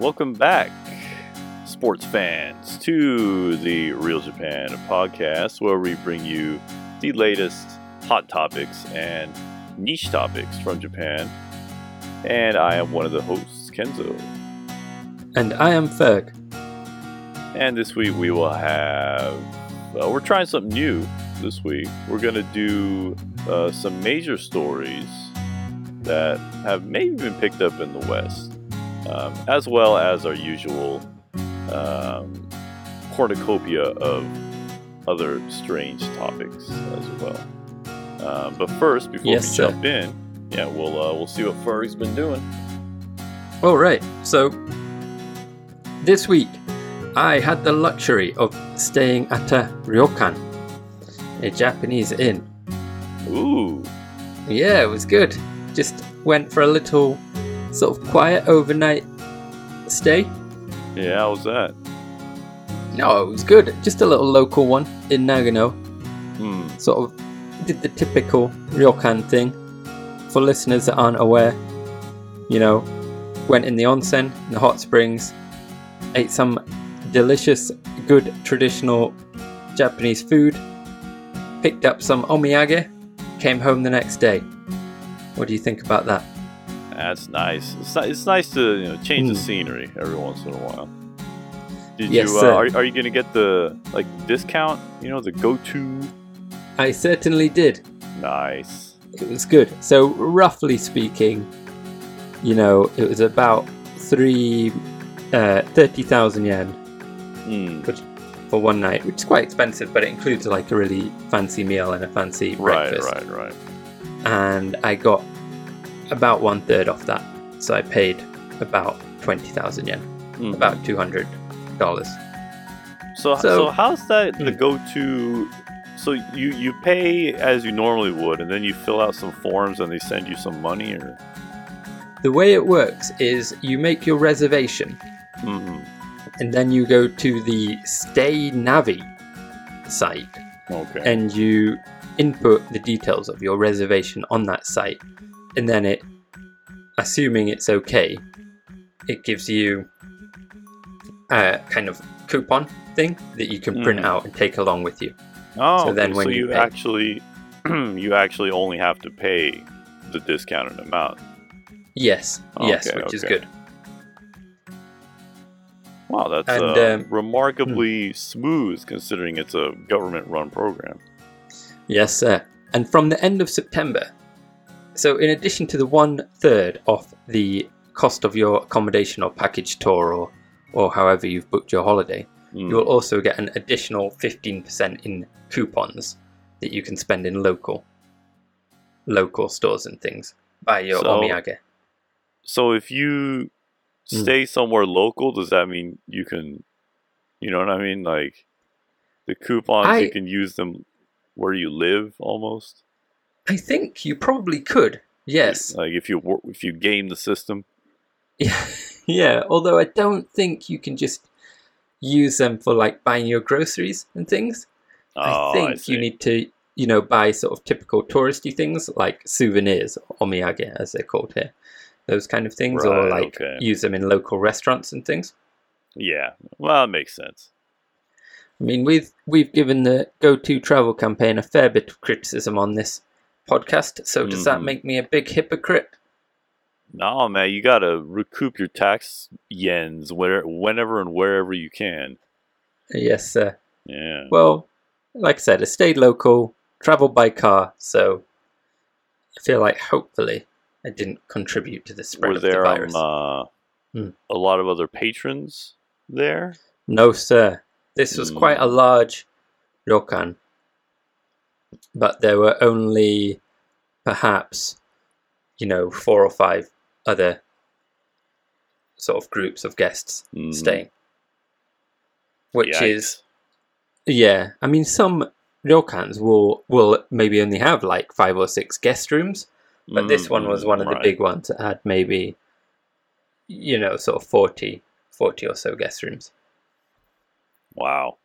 Welcome back, sports fans, to the Real Japan podcast, where we bring you the latest hot topics and niche topics from Japan. And I am one of the hosts, Kenzo. And I am Ferg. And this week we will have. Uh, we're trying something new this week. We're going to do uh, some major stories that have maybe been picked up in the West, um, as well as our usual um, cornucopia of other strange topics as well. Um, but first, before Yes, we sir. jump in, yeah, we'll uh, we'll see what Furry's been doing. All right, so this week I had the luxury of staying at a ryokan, a Japanese inn. Ooh, Yeah, it was good. Just went for a little sort of quiet overnight stay. yeah, how was that? No, it was good. Just a little local one in Nagano. Hmm. Sort of did the typical ryokan thing. For listeners that aren't aware, you know, went in the onsen, in the hot springs, ate some delicious, good traditional Japanese food, picked up some omiyage, came home the next day. What do you think about that? That's nice. It's, ni- it's nice to you know change the Mm. scenery every once in a while. Did Yes, you? Uh, sir. are, are you gonna get the like discount? You know the go-to. I certainly did. Nice. It was good. So, roughly speaking, you know, it was about three, uh, 30,000 yen Hmm. for one night, which is quite expensive, but it includes like a really fancy meal and a fancy breakfast. Right, breakfast. right, right. And I got about one third off that. So I paid about 20,000 yen, Mhm. about $200. So, so, so- how's that the Hmm. go-to? So you you pay as you normally would, and then you fill out some forms, and they send you some money, or. The way it works is you make your reservation hmm and then you go to the Stay Navi site Okay. and you input the details of your reservation on that site and then it assuming it's okay it gives you a kind of coupon thing that you can print Mhm. out and take along with you oh, so then okay, when so you you pay- actually you actually only have to pay the discounted amount. yes yes Okay, which is good Wow, that's And, uh, um, remarkably smooth considering it's a government-run program. Yes, sir. And from the end of September, so in addition to the one third off the cost of your accommodation or package tour or, or however you've booked your holiday, Mm. you will also get an additional 15% in coupons that you can spend in local local stores and things. Buy your So- omiyage. So if you Mm. stay somewhere local, does that mean you can, you know what I mean? Like the coupons, I- you can use them where you live almost. I think you probably could. Yes. Like if you if you game the system. Yeah, yeah. Although I don't think you can just use them for like buying your groceries and things. Oh, I think see. you need to, you know, buy sort of typical touristy things like souvenirs, omiyage as they're called here, those kind of things, or like okay. use them in local restaurants and things. Yeah, well, it makes sense. I mean, we've we've given the go-to travel campaign a fair bit of criticism on this podcast. So does that Mhm. make me a big hypocrite? No, man, you gotta recoup your tax yens where, whenever and wherever you can. Yes, sir. Yeah. Well, like I said, I stayed local, traveled by car, so I feel like hopefully I didn't contribute to the spread Were of the virus. um, uh, Hmm. a lot of other patrons there? No, sir. This was quite a Mm. large ryokan, but there were only perhaps, you know, four or five other sort of groups of guests Mm, staying. Which yikes. is, yeah. I mean, some ryokans will will maybe only have like five or six guest rooms, but this one was Mm, one of the big ones that had maybe, you know, sort of 40, 40 or so guest rooms. Wow.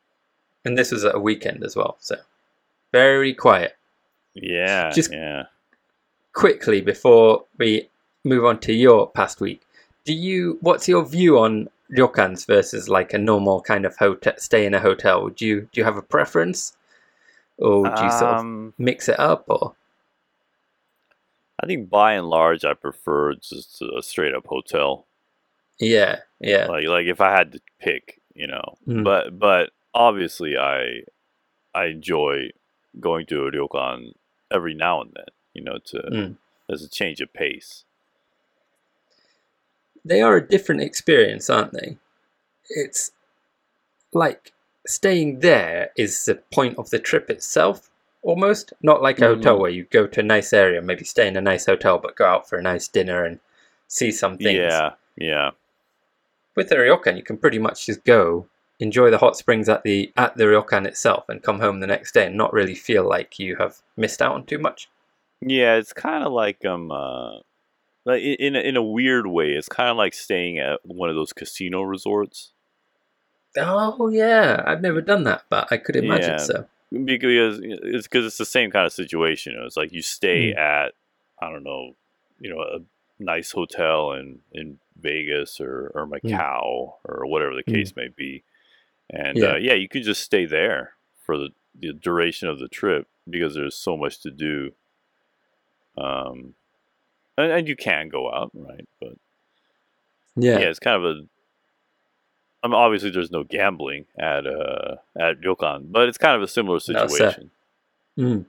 And this was at a weekend as well, so very quiet. Yeah. Just- yeah. Quickly, before we move on to your past week, Do you? What's your view on ryokans versus like a normal kind of hotel, stay in a hotel? Do you do you have a preference, or do you sort of Um, mix it up? Or I think by and large, I prefer just a straight up hotel. yeah, yeah, Like, like if I had to pick, you know. Mm. But, but obviously, I, I enjoy going to a ryokan every now and then. You know, to Mm. as a change of pace. they are a different experience, aren't they? It's like staying there is the point of the trip itself, almost. Not like a hotel Mhm. where you go to a nice area, maybe stay in a nice hotel, but go out for a nice dinner and see some things. Yeah, yeah, With the ryokan, you can pretty much just go enjoy the hot springs at the at the ryokan itself and come home the next day and not really feel like you have missed out on too much. yeah. It's kind of like um, uh, like in a, in a weird way, it's kind of like staying at one of those casino resorts. Oh yeah, I've never done that, but I could imagine Yeah. so. because it's because it's the same kind of situation. It's like you stay Mm. at I don't know, you know, a nice hotel in in Vegas or or Macau or whatever the Mm. case may be, and Yeah. uh, yeah, you can just stay there for the, the duration of the trip because there's so much to do. Um, and, and you can go out, right? But Yeah. yeah, it's kind of a. I mean, obviously, there's no gambling at uh at ryokan, but it's kind of a similar No, situation. Mm.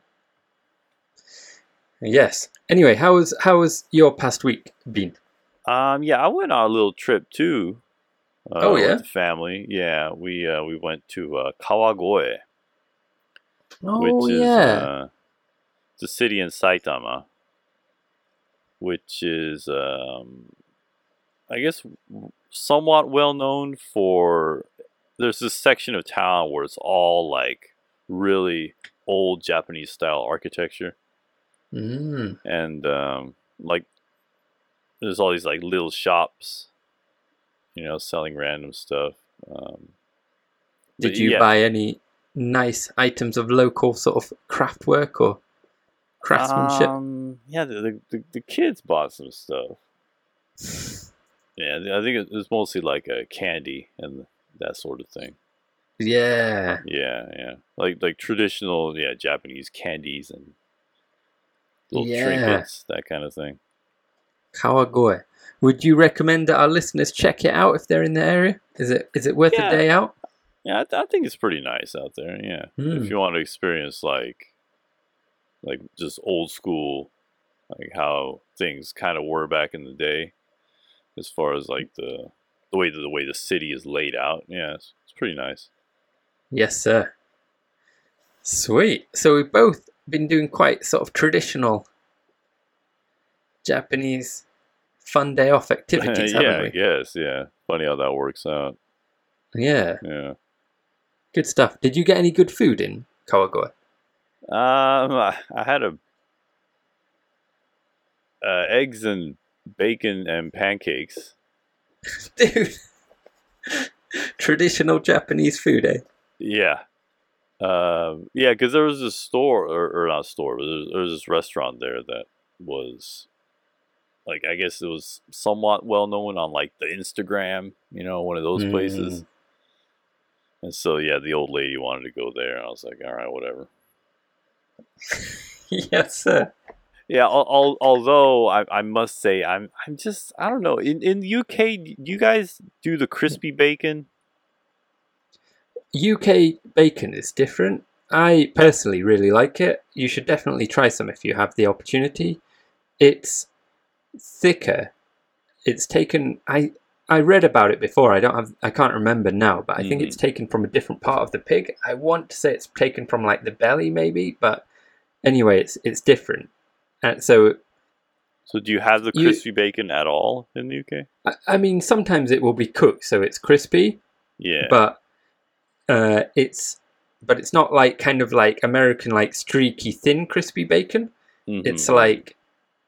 Yes. Anyway, how was how was your past week been? Um, yeah, I went on a little trip too. Uh, Oh, yeah? the family. Yeah, we uh, we went to uh, Kawagoe, Oh which is yeah. uh, it's a city in Saitama, which is um, I guess somewhat well known for. There's this section of town where it's all like really old Japanese style architecture. Mm. and um, like there's all these like little shops, you know, selling random stuff. Um, Did you yeah. buy any nice items of local sort of craft work or craftsmanship? Um, yeah, the, the the kids bought some stuff. Yeah, I think it was mostly like a candy and that sort of thing. yeah. Yeah, yeah, like like traditional yeah Japanese candies and little Yeah. trinkets, that kind of thing. Kawagoe. Would you recommend that our listeners check it out if they're in the area? Is it is it worth Yeah. a day out? Yeah, I, th- I think it's pretty nice out there. Yeah, Hmm. if you want to experience like, like just old school, like how things kind of were back in the day, as far as like the the way the way the city is laid out. Yeah, it's, it's pretty nice. Yes, sir. Sweet. So we've both been doing quite sort of traditional Japanese fun day off activities, yeah, I we? guess. Yeah, funny how that works out. Yeah, Yeah. good stuff. Did you get any good food in Kawagoe? Um, I, I had a uh, eggs and bacon and pancakes. Dude, traditional Japanese food, eh? Yeah. Um, yeah, because there was this store, or, or not store, but there was, there was this restaurant there that was, like, I guess it was somewhat well known on, like, the Instagram, you know, one of those places. Mm. And so, yeah, the old lady wanted to go there, and I was like, all right, whatever. yes, sir. Yeah, al- al- although I, I must say, I'm I'm just, I don't know. In, in the UK, do you guys do the crispy bacon? UK bacon is different. I personally really like it. You should definitely try some if you have the opportunity. It's thicker. It's taken I I read about it before. I don't have I can't remember now, but I think it's taken from a different part of the pig. I want to say it's taken from like the belly maybe, but anyway, it's it's different. And so So do you have the You- crispy bacon at all in the UK? I, I mean sometimes it will be cooked so it's crispy, Yeah. but uh, it's but it's not like kind of like American like streaky thin crispy bacon. It's Mhm. like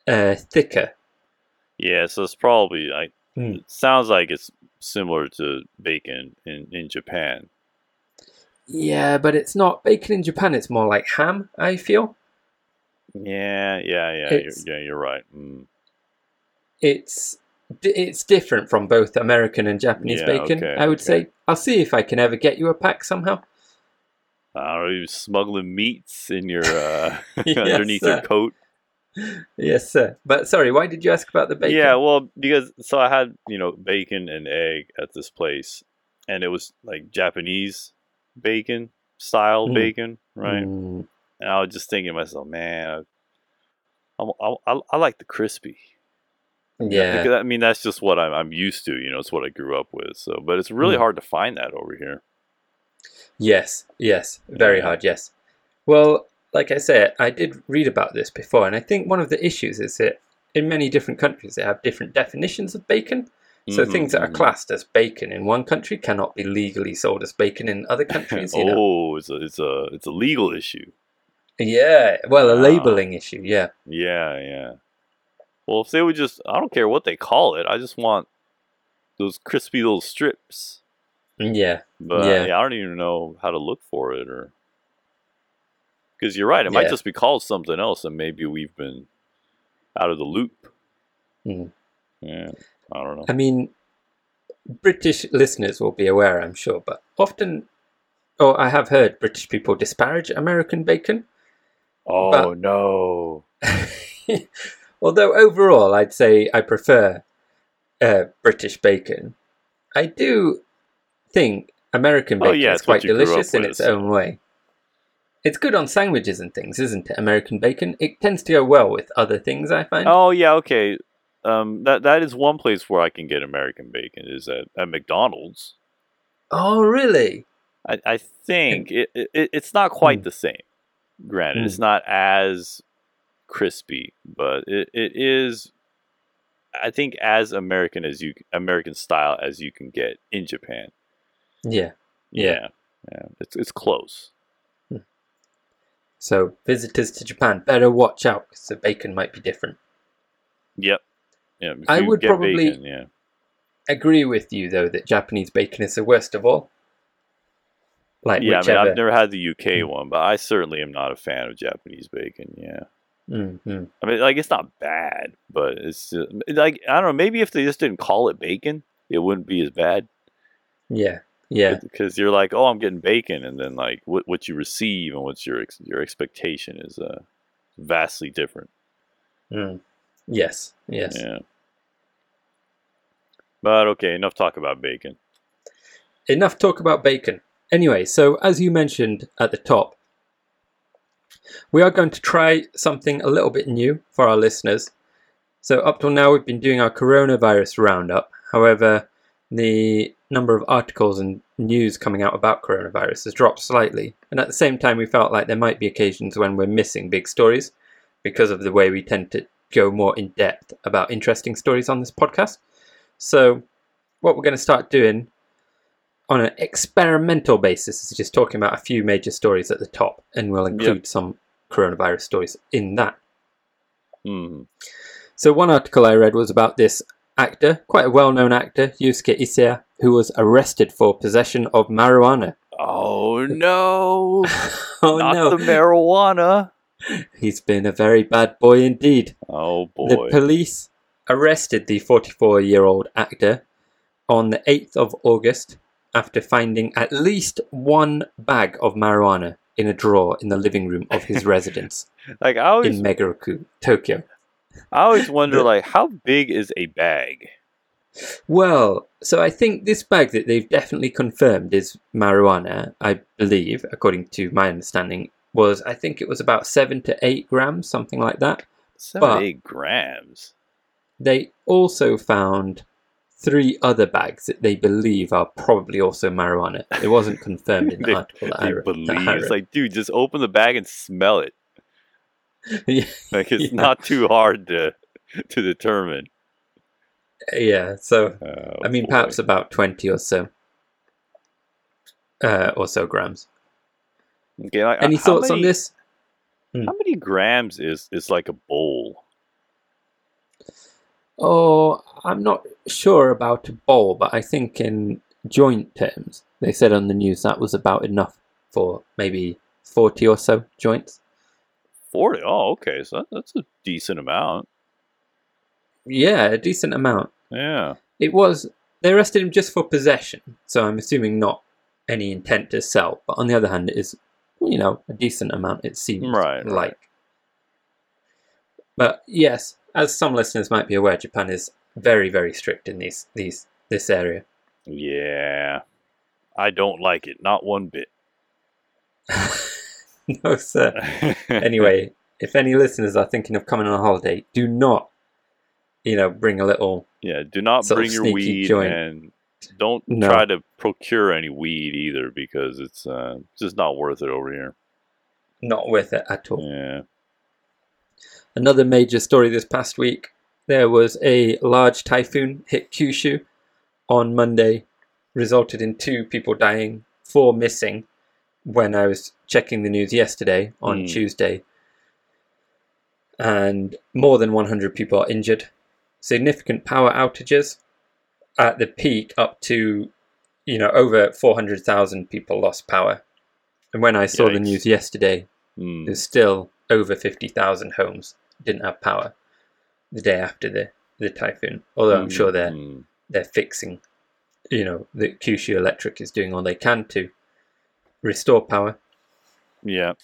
uh, thicker. Yeah, so it's probably like Mm. it sounds like it's similar to bacon in in Japan. Yeah, but it's not bacon in Japan. It's more like ham. I feel Yeah, yeah, yeah, you're, yeah. You're right. Mm. it's it's different from both American and Japanese Yeah, bacon. okay, I would okay. say. I'll see if I can ever get you a pack somehow. I don't you smuggling meats in your uh, Yes, underneath your coat. Yes, sir. But sorry, why did you ask about the bacon? Yeah, well, because so I had you know bacon and egg at this place, and it was like Japanese bacon style Mm. bacon, right? Mm, And I was just thinking to myself, man, I, I, I, I like the crispy. yeah. Because, I mean, that's just what I'm, I'm used to. You know, it's what I grew up with. So, but it's really Mm. hard to find that over here. Yes, yes, very Yeah. hard, yes. Well, like I said, I did read about this before, and I think one of the issues is that in many different countries they have different definitions of bacon. So Mhm, things that are mhm. classed as bacon in one country cannot be legally sold as bacon in other countries. You know? oh, it's a it's a it's a legal issue. Yeah, well, a Wow. labeling issue. Yeah, Yeah, yeah. Well, if they would just, I don't care what they call it. I just want those crispy little strips. yeah, But Yeah. yeah. I don't even know how to look for it, or because you're right, it might just be called something else, and maybe we've been out of the loop. Mm. Yeah, I don't know. I mean, British listeners will be aware, I'm sure, but often, oh, I have heard British people disparage American bacon. Oh but- no! Although overall, I'd say I prefer uh, British bacon. I do think American Oh, bacon yeah, is quite you grew up delicious in its own way. It's good on sandwiches and things, isn't it? American bacon. It tends to go well with other things. I find. Oh yeah, okay. Um, that that is one place where I can get American bacon is at, at McDonald's. Oh, really? I, I think it, it it's not quite Mm. the same. Granted, it's not as crispy, but it, it is. I think as American as you American style as you can get in Japan. Yeah. Yeah. Yeah, yeah, it's it's close. So visitors to Japan better watch out because the bacon might be different. Yep. Yeah. I would probably- bacon, yeah. Agree with you though that Japanese bacon is the worst of all. Like Yeah, I mean. I've never had the UK Mm. one, but I certainly am not a fan of Japanese bacon. Yeah. Mhm. I mean, like it's not bad, but it's just, like I don't know. Maybe if they just didn't call it bacon, it wouldn't be as bad. Yeah. Yeah. because you're like, oh, I'm getting bacon, and then like what what you receive and what's your ex- your expectation is uh vastly different. Mm. Yes. Yes. Yeah. But okay, enough talk about bacon. enough talk about bacon. Anyway, so as you mentioned at the top, we are going to try something a little bit new for our listeners. So, up till now, we've been doing our coronavirus roundup. However, the number of articles and news coming out about coronavirus has dropped slightly. And at the same time, we felt like there might be occasions when we're missing big stories because of the way we tend to go more in depth about interesting stories on this podcast. So, what we're going to start doing on an experimental basis is just talking about a few major stories at the top, and we'll include some coronavirus stories in that. Mm. So, one article I read was about this actor, quite a well known actor, Yusuke Iseya, who was arrested for possession of marijuana. Oh no! Oh Not no, the marijuana. he's been a very bad boy indeed. Oh boy! The police arrested the 44 year old actor on the 8th of August after finding at least one bag of marijuana in a drawer in the living room of his residence like I always, in Meguro-ku, Tokyo. I always wonder, like, how big is a bag? Well, so I think this bag that they've definitely confirmed is marijuana, I believe, according to my understanding, was I think it was about seven to eight grams, something like that. Seven, But- eight grams. They also found three other bags that they believe are probably also marijuana. It wasn't confirmed in the They- article that I They read. believe that I it's like, dude, just open the bag and smell it. yeah, Like it's Yeah. not too hard to to determine. yeah, so Oh, I mean, boy. perhaps about twenty or so, uh, or so grams. Okay, like, Any thoughts on many- this? How many grams is is like a bowl? Oh, I'm not sure about a bowl, but I think in joint terms, they said on the news that was about enough for maybe 40 or so joints. Forty. Oh, okay, so that's a decent amount. Yeah, a decent amount. Yeah. It was they arrested him just for possession, so I'm assuming not any intent to sell. But on the other hand, it is you know a decent amount. It seems Right, right. like. But yes, as some listeners might be aware, Japan is very very strict in these these this area. Yeah. I don't like it, not one bit. no sir. Anyway, if any listeners are thinking of coming on a holiday, do not, you know, bring a little. yeah, do not bring your weed joint. and don't No. try to procure any weed either because it's uh, just not worth it over here. Not worth it at all. Yeah. Another major story this past week there was a large typhoon hit Kyushu on Monday, resulted in two people dying, four missing. When I was checking the news yesterday on Hmm. Tuesday, and more than 100 people are injured. Significant power outages at the peak, up to you know over 400,000 people lost power. And when I saw the news yesterday, Mm. there's still over 50,000 homes didn't have power the day after the, the typhoon. Although I'm sure they're Mm. they're fixing, you know, the Kyushu Electric is doing all they can to restore power. Yeah.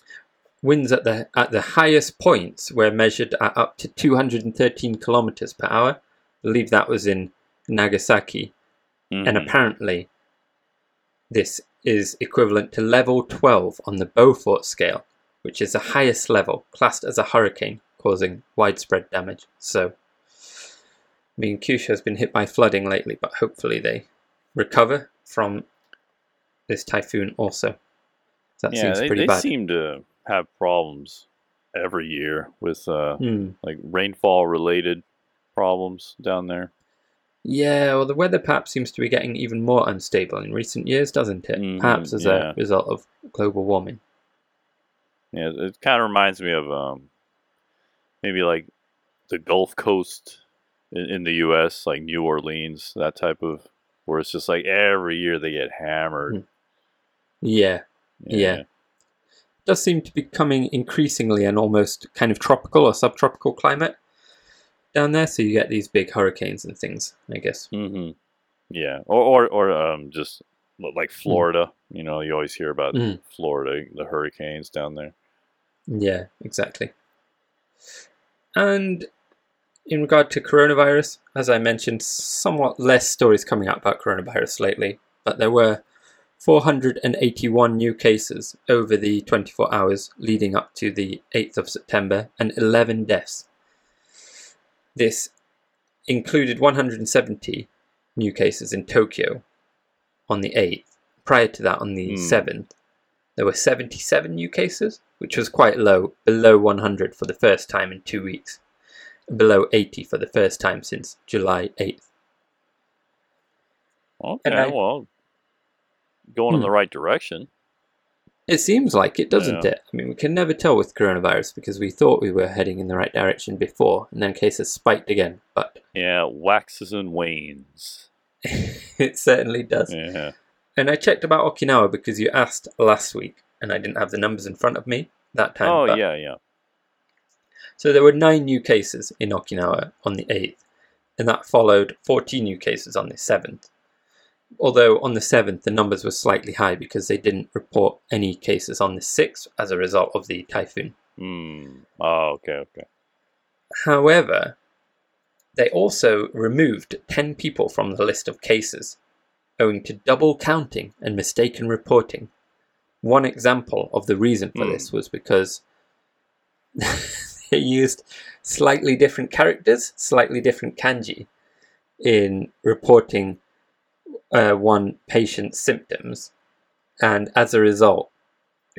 Winds at the at the highest points were measured at up to 213 kilometers per hour. I believe that was in Nagasaki, and Mhm. apparently, this is equivalent to level 12 on the Beaufort scale, which is the highest level, classed as a hurricane, causing widespread damage. So, I mean, Kyushu has been hit by flooding lately, but hopefully they recover from this typhoon also. That yeah, seems they, pretty they bad. seem to have problems every year with uh, Hmm. like rainfall related problems down there. Yeah, well, the weather perhaps seems to be getting even more unstable in recent years, doesn't it? Mhm, perhaps as yeah. a result of global warming. Yeah, it kind of reminds me of um, maybe like the Gulf Coast in, in the U.S., like New Orleans, that type of where it's just like every year they get hammered. Hmm. Yeah, Yeah. does seem to be becoming increasingly an almost kind of tropical or subtropical climate down there. So you get these big hurricanes and things, I guess. hmm Yeah, or or or um, just like Florida. You know, you always hear about Mm. Florida, the hurricanes down there. Yeah, exactly. And in regard to coronavirus, as I mentioned, somewhat less stories coming out about coronavirus lately, but there were 481 new cases over the 24 hours leading up to the 8th of September and 11 deaths. This included 170 new cases in Tokyo on the 8th. Prior to that, on the Hmm. 7th, there were 77 new cases, which was quite low, below 100 for the first time in two weeks, below 80 for the first time since July 8th. Okay, I- well, going in Hmm. the right direction. It seems like it, doesn't Yeah. it? I mean, we can never tell with coronavirus because we thought we were heading in the right direction before, and then cases spiked again, but Yeah, waxes and wanes. it certainly does. Yeah. And I checked about Okinawa because you asked last week, and I didn't have the numbers in front of me that time. Oh yeah, yeah. So there were nine new cases in Okinawa on the 8th, and that followed 14 new cases on the 7th. Although on the 7th, the numbers were slightly high because they didn't report any cases on the 6th as a result of the typhoon. Hmm. Oh, okay, okay. However, they also removed 10 people from the list of cases, owing to double counting and mistaken reporting. One example of the reason for Hmm. this was because they used slightly different characters, slightly different kanji, in reporting uh, one patient's symptoms, and as a result,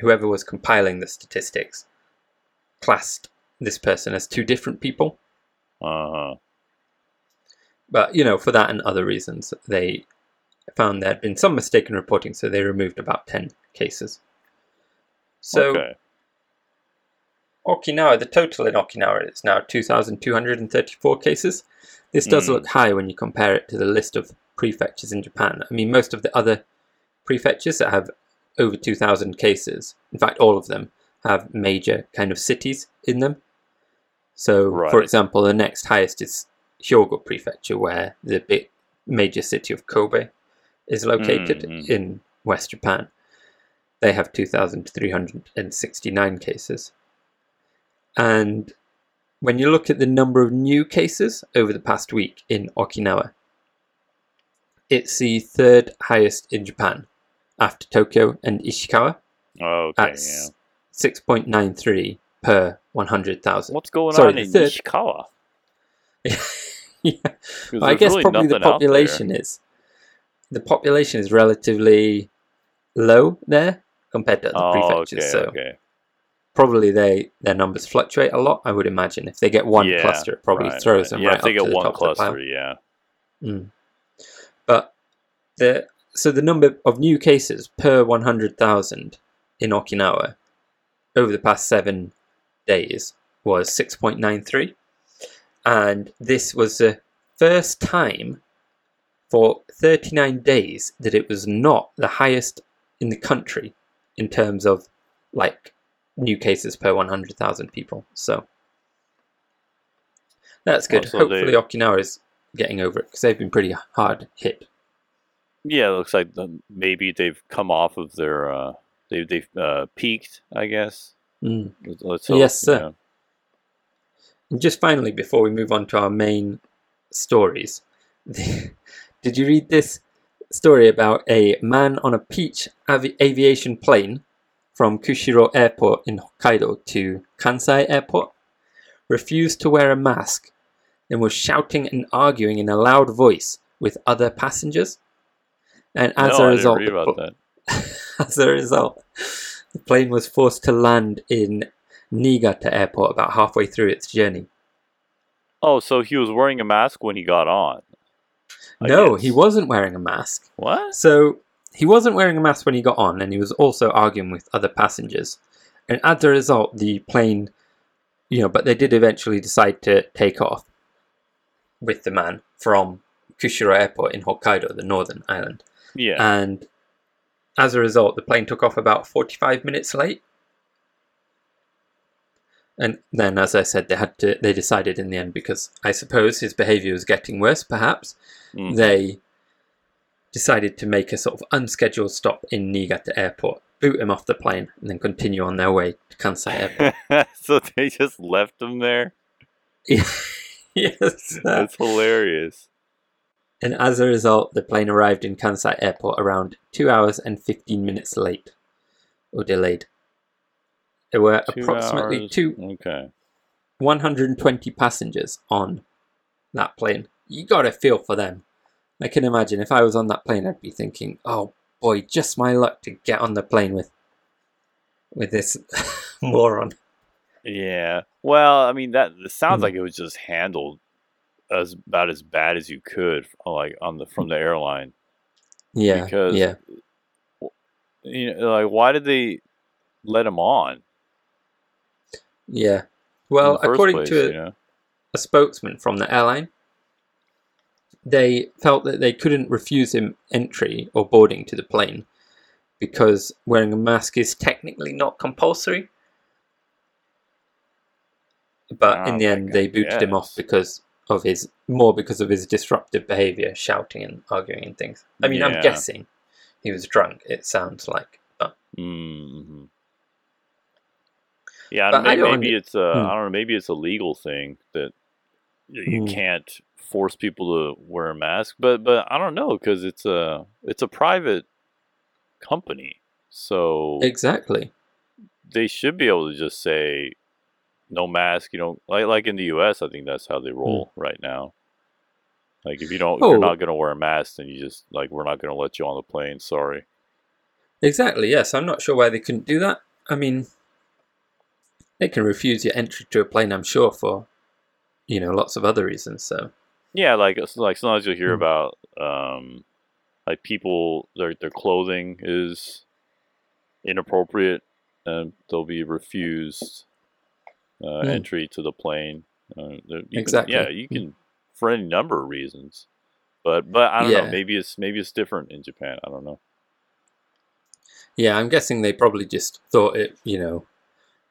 whoever was compiling the statistics classed this person as two different people. Uh huh. But you know, for that and other reasons, they found there had been some mistaken reporting, so they removed about ten cases. So okay. Okinawa, the total in Okinawa is now 2,234 cases. This does Hmm. look high when you compare it to the list of prefectures in Japan. I mean, most of the other prefectures that have over 2,000 cases, in fact, all of them, have major kind of cities in them. So, for example, the next highest is Hyogo Prefecture, where the big major city of Kobe is located Mhm. in West Japan. They have 2,369 cases. And when you look at the number of new cases over the past week in Okinawa, it's the third highest in Japan after Tokyo and Ishikawa Oh, okay, at yeah. 6.93 per 100,000. What's going Sorry, on in third- Ishikawa? yeah. Well, I guess really probably the nothing out there. population is the population is relatively low there compared to other Oh, prefectures. okay, so okay. probably they their numbers fluctuate a lot. I would imagine if they get one Yeah, cluster, it probably Right, throws right. them yeah, right if they get to the one top of the pile. cluster, yeah. Mm. But the so the number of new cases per 100,000 in Okinawa over the past seven days was 6.93, and this was the first time for 39 days that it was not the highest in the country in terms of like new cases per 100,000 people. So that's good. So Hopefully, Okinawa is getting over it because they've been pretty hard hit. Yeah, it looks like the, maybe they've come off of their uh they they've uh peaked, I guess. Mm. Hope, Yes, sir. And just finally, before we move on to our main stories, did you read this story about a man on a Peach avi- aviation plane from Kushiro Airport in Hokkaido to Kansai Airport? Refused to wear a mask and was shouting and arguing in a loud voice with other passengers. And as no, a result, the as a result, the plane was forced to land in Niigata Airport about halfway through its journey. Oh, so he was wearing a mask when he got on. I no, guess. he wasn't wearing a mask. What? So he wasn't wearing a mask when he got on, and he was also arguing with other passengers. And as a result, the plane, you know, but they did eventually decide to take off with the man from Kushiro Airport in Hokkaido, the northern island. Yeah. And as a result, the plane took off about 45 minutes late. And then, as I said, they had to. They decided in the end because I suppose his behaviour was getting worse. Perhaps Mm. they decided to make a sort of unscheduled stop in Niigata Airport, boot him off the plane, and then continue on their way to Kansai Airport. so they just left him there. yes. That's hilarious. and as a result, the plane arrived in Kansai Airport around two hours and 15 minutes late or delayed. There were Two approximately hours. two, Okay. 120 passengers on that plane. You got to feel for them. I can imagine if I was on that plane, I'd be thinking, "Oh boy, just my luck to get on the plane with with this moron." Yeah. Well, I mean that it sounds Hmm. like it was just handled as about as bad as you could, like on the from the airline. Yeah, Because- yeah, You know, like why did they let him on? yeah. Well, according place, to a, you know? a spokesman from the airline, they felt that they couldn't refuse him entry or boarding to the plane because wearing a mask is technically not compulsory. But in Oh the end, they God, booted him off because of his more because of his disruptive behavior, shouting and arguing and things. I mean, Yeah. I'm guessing he was drunk. It sounds like, but Mm-hmm. Yeah, But I maybe, don't maybe it's a Hmm. I don't know. Maybe it's a legal thing that you Hmm. can't force people to wear a mask. But but I don't know because it's a it's a private company, so exactly. they should be able to just say no mask. You know, like like in the U.S. I think that's how they roll right now. Like if you don't, if Hmm. Oh. you're not going to wear a mask, then you just like we're not going to let you on the plane. Sorry. Exactly, yes. I'm not sure why they couldn't do that. I mean, they can refuse your entry to a plane, I'm sure, for, you know, lots of other reasons. So, Yeah, like it's- like sometimes you'll hear Hmm. about um, like people their their clothing is inappropriate and they'll be refused uh, Hmm. entry to the plane. Uh, you can- Exactly. yeah, you can for any number of reasons. But but I don't Yeah. know. Maybe it's maybe it's different in Japan. I don't know. yeah, I'm guessing they probably just thought it, you know,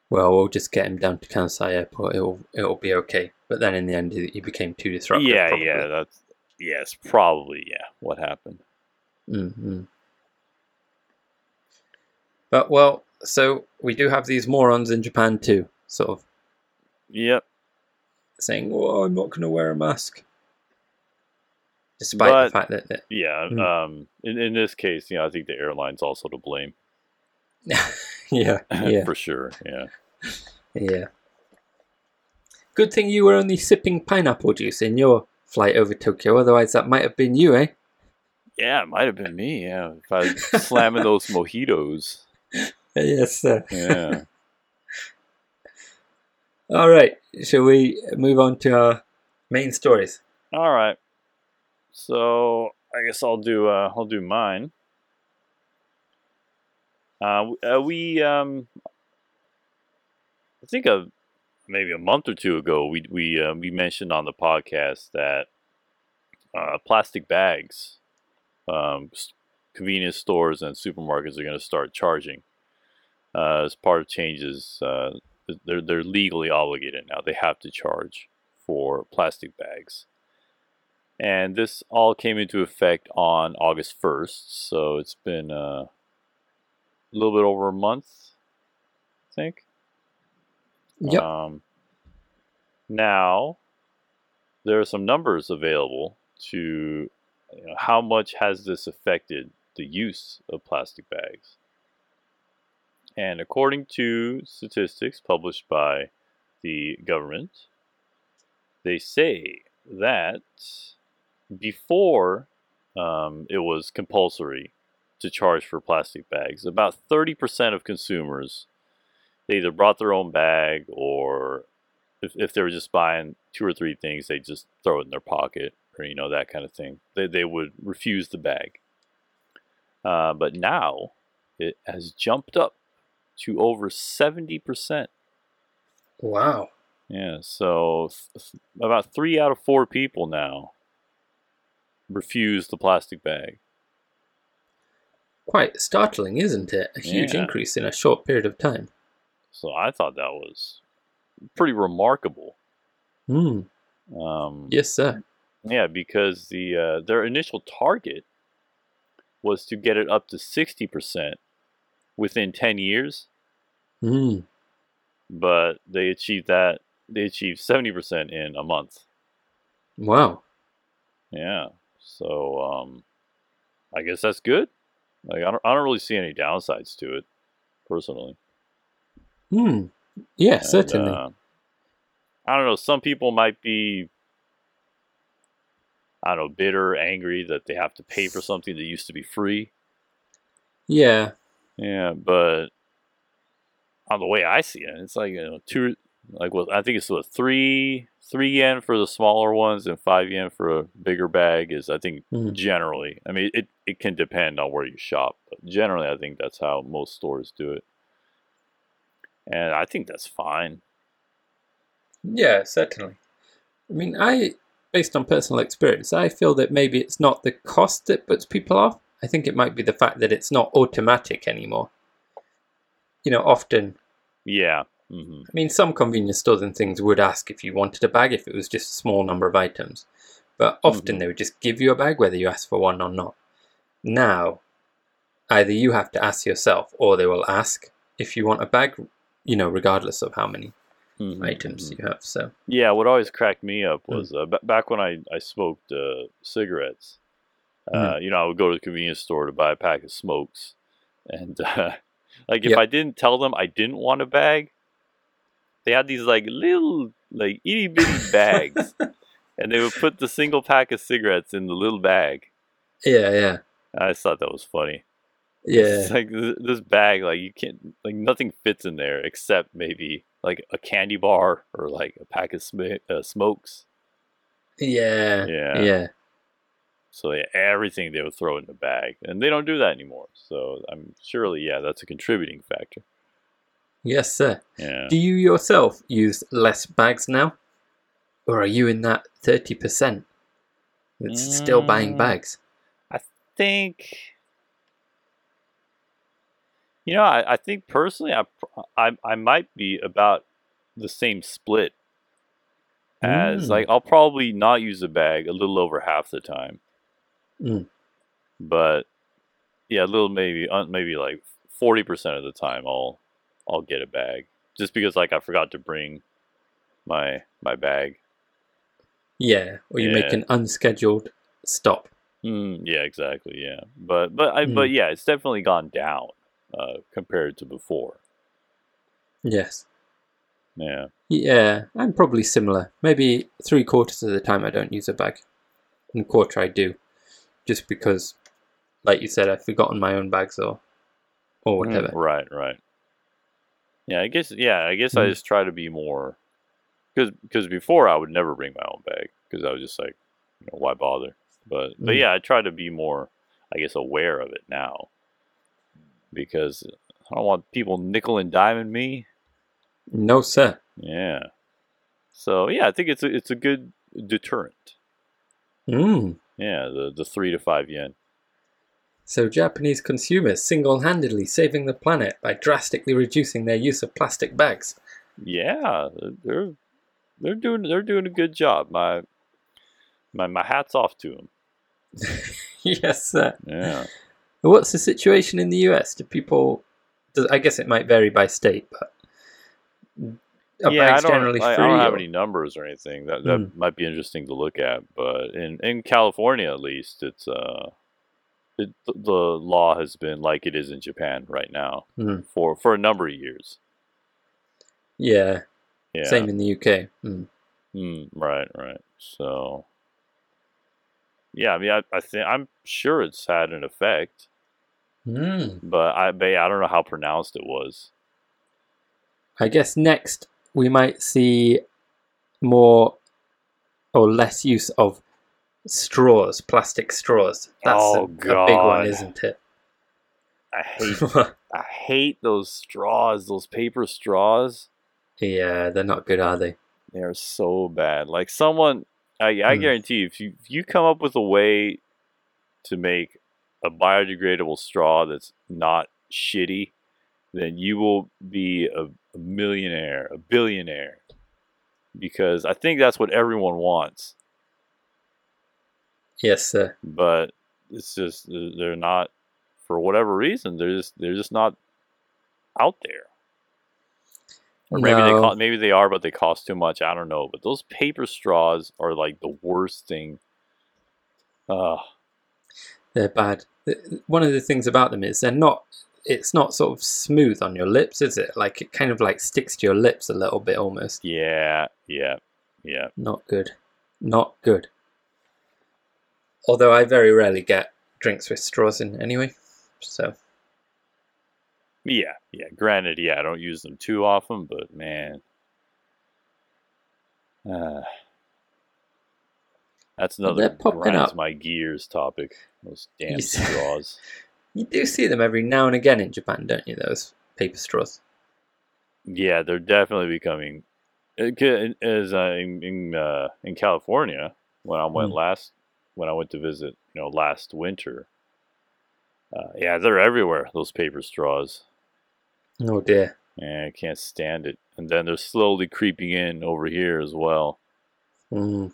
well, we'll just get him down to Kansai Airport. It'll, it'll be okay. But then in the end, he became too disruptive. yeah, probably. yeah, that's yes, probably yeah. What happened? hmm But well, so we do have these morons in Japan too, sort of Yep. saying, "Oh, I'm not going to wear a mask," despite But- the fact that, that Yeah. Hmm. Um. In in this case, you know, I think the airline's also to blame yeah, yeah, for sure. Yeah. yeah. Good thing you were only sipping pineapple juice in your flight over Tokyo. Otherwise, that might have been you, eh? Yeah, it might have been me. Yeah, if I was slamming those mojitos. Yes, sir. Yeah. All right. Shall we move on to our main stories? All right. So I guess I'll do. Uh, I'll do mine. Uh, uh, we um, I think a maybe a month or two ago, we we uh, we mentioned on the podcast that uh, plastic bags, um, convenience stores and supermarkets are going to start charging uh, as part of changes. They're they're legally obligated now; they have to charge for plastic bags. And this all came into effect on August 1st, so it's been uh, a little bit over a month, I think. Yep. Um, now, there are some numbers available to you know, how much has this affected the use of plastic bags. And according to statistics published by the government, they say that before um, it was compulsory to charge for plastic bags, about 30% of consumers they either brought their own bag or if, if they were just buying two or three things, they just throw it in their pocket or, you know, that kind of thing. They, they would refuse the bag. Uh, but now it has jumped up to over 70%. Wow. Yeah, so th- about three out of four people now refuse the plastic bag. Quite startling, isn't it? A huge Yeah. increase in a short period of time. So I thought that was pretty remarkable. Hmm. Um, Yes, sir. Yeah, because the uh, their initial target was to get it up to sixty percent within ten years, Hmm. but they achieved that. They achieved seventy percent in a month. Wow. Yeah, so um, I guess that's good. Like I don't, I don't really see any downsides to it, personally. Hmm. Yeah, And, certainly. uh, I don't know. Some people might be, I don't know, bitter, angry that they have to pay for something that used to be free. yeah. Yeah, but on the way I see it, it's like you know two, like what I think it's what three three yen for the smaller ones and five yen for a bigger bag is I think Mhm. generally. I mean it it can depend on where you shop, but generally I think that's how most stores do it, and I think that's fine. Yeah, certainly. I mean, I, based on personal experience, I feel that maybe it's not the cost that puts people off. I think it might be the fact that it's not automatic anymore. You know, often, Yeah. hmm I mean, some convenience stores and things would ask if you wanted a bag if it was just a small number of items. But often Mhm. they would just give you a bag whether you ask for one or not. Now, either you have to ask yourself or they will ask if you want a bag, you know, regardless of how many hmm items you have. So, Yeah, what always cracked me up Hmm. was uh, b- back when I, I smoked uh, cigarettes. Uh, You know, I would go to the convenience store to buy a pack of smokes, and uh, like if Yep. I didn't tell them I didn't want a bag, they had these like little like itty bitty bags, and they would put the single pack of cigarettes in the little bag. yeah, yeah. I just thought that was funny. Yeah. It's like this bag, like you can't, like nothing fits in there except maybe like a candy bar or like a pack of sm- uh, smokes. Yeah. Yeah. Yeah. So yeah, everything they would throw in the bag, and they don't do that anymore. So I'm surely, yeah, that's a contributing factor. Yes, sir. Yeah. Do you yourself use less bags now? Or are you in that 30% that's still buying bags? I think, you know, I, I think personally, I, I I might be about the same split. as Mm. like I'll probably not use a bag a little over half the time. Mm. But yeah, a little maybe uh, maybe like forty percent of the time I'll I'll get a bag just because like I forgot to bring my my bag. Yeah, or you make an unscheduled stop. Mm, yeah, exactly. Yeah, but but I, but yeah, it's definitely gone down uh, compared to before. Yes. Yeah. Yeah, I'm probably similar. Maybe three quarters of the time I don't use a bag, and a quarter I do, just because, like you said, I've forgotten my own bags or, or Mm, whatever. Right, right. Yeah, I guess. Yeah, I guess I Mm. just try to be more, because because before I would never bring my own bag because I was just like, you know, why bother? But but Mm. yeah, I try to be more, I guess, aware of it now, because I don't want people nickel and diming me. No, sir. Yeah. So yeah, I think it's a, it's a good deterrent. Mm. Yeah, the the three to five yen. So Japanese consumers single-handedly saving the planet by drastically reducing their use of plastic bags. Yeah, they're they're doing they're doing a good job. My my my hats off to them. yes, sir. Yeah. What's the situation in the US? Do people? Does, I guess it might vary by state, but yeah, I don't, I, I don't have or- any numbers or anything. That that Mm. might be interesting to look at. But in, in California, at least, it's uh, it, the the law has been like it is in Japan right now Mm. for for a number of years. Yeah, Yeah. same in the UK. Mm. Mm, right, right. So, yeah, I mean, I, I think I'm sure it's had an effect, Mm. but I, but I don't know how pronounced it was. I guess next we might see more or less use of straws, plastic straws. That's Oh, a, a big one, isn't it? I hate, I hate those straws, those paper straws. yeah, they're not good, are they? They're so bad. Like someone, I, I Hmm. guarantee you, if you if you come up with a way to make a biodegradable straw that's not shitty, then you will be a, a millionaire, a billionaire, because I think that's what everyone wants. Yes, sir. But it's just they're not, for whatever reason, they're just they're just not out there. Or maybe they No. co- maybe they are, but they cost too much. I don't know. But those paper straws are like the worst thing. Uh, They're bad. One of the things about them is they're not. It's not sort of smooth on your lips, is it? Like it kind of like sticks to your lips a little bit, almost. yeah, yeah, yeah. Not good. Not good. Although I very rarely get drinks with straws in anyway. So Yeah, yeah. Granted, yeah, I don't use them too often, but man, uh, that's another grinds up. my gears topic. Those damn straws. you do see them every now and again in Japan, don't you? Those paper straws. Yeah, they're definitely becoming. As uh, in in, uh, in California, when I went Mm. last, when I went to visit, you know, last winter. Uh, yeah, they're everywhere. Those paper straws. Oh dear. Yeah, I can't stand it. And then they're slowly creeping in over here as well. Mm,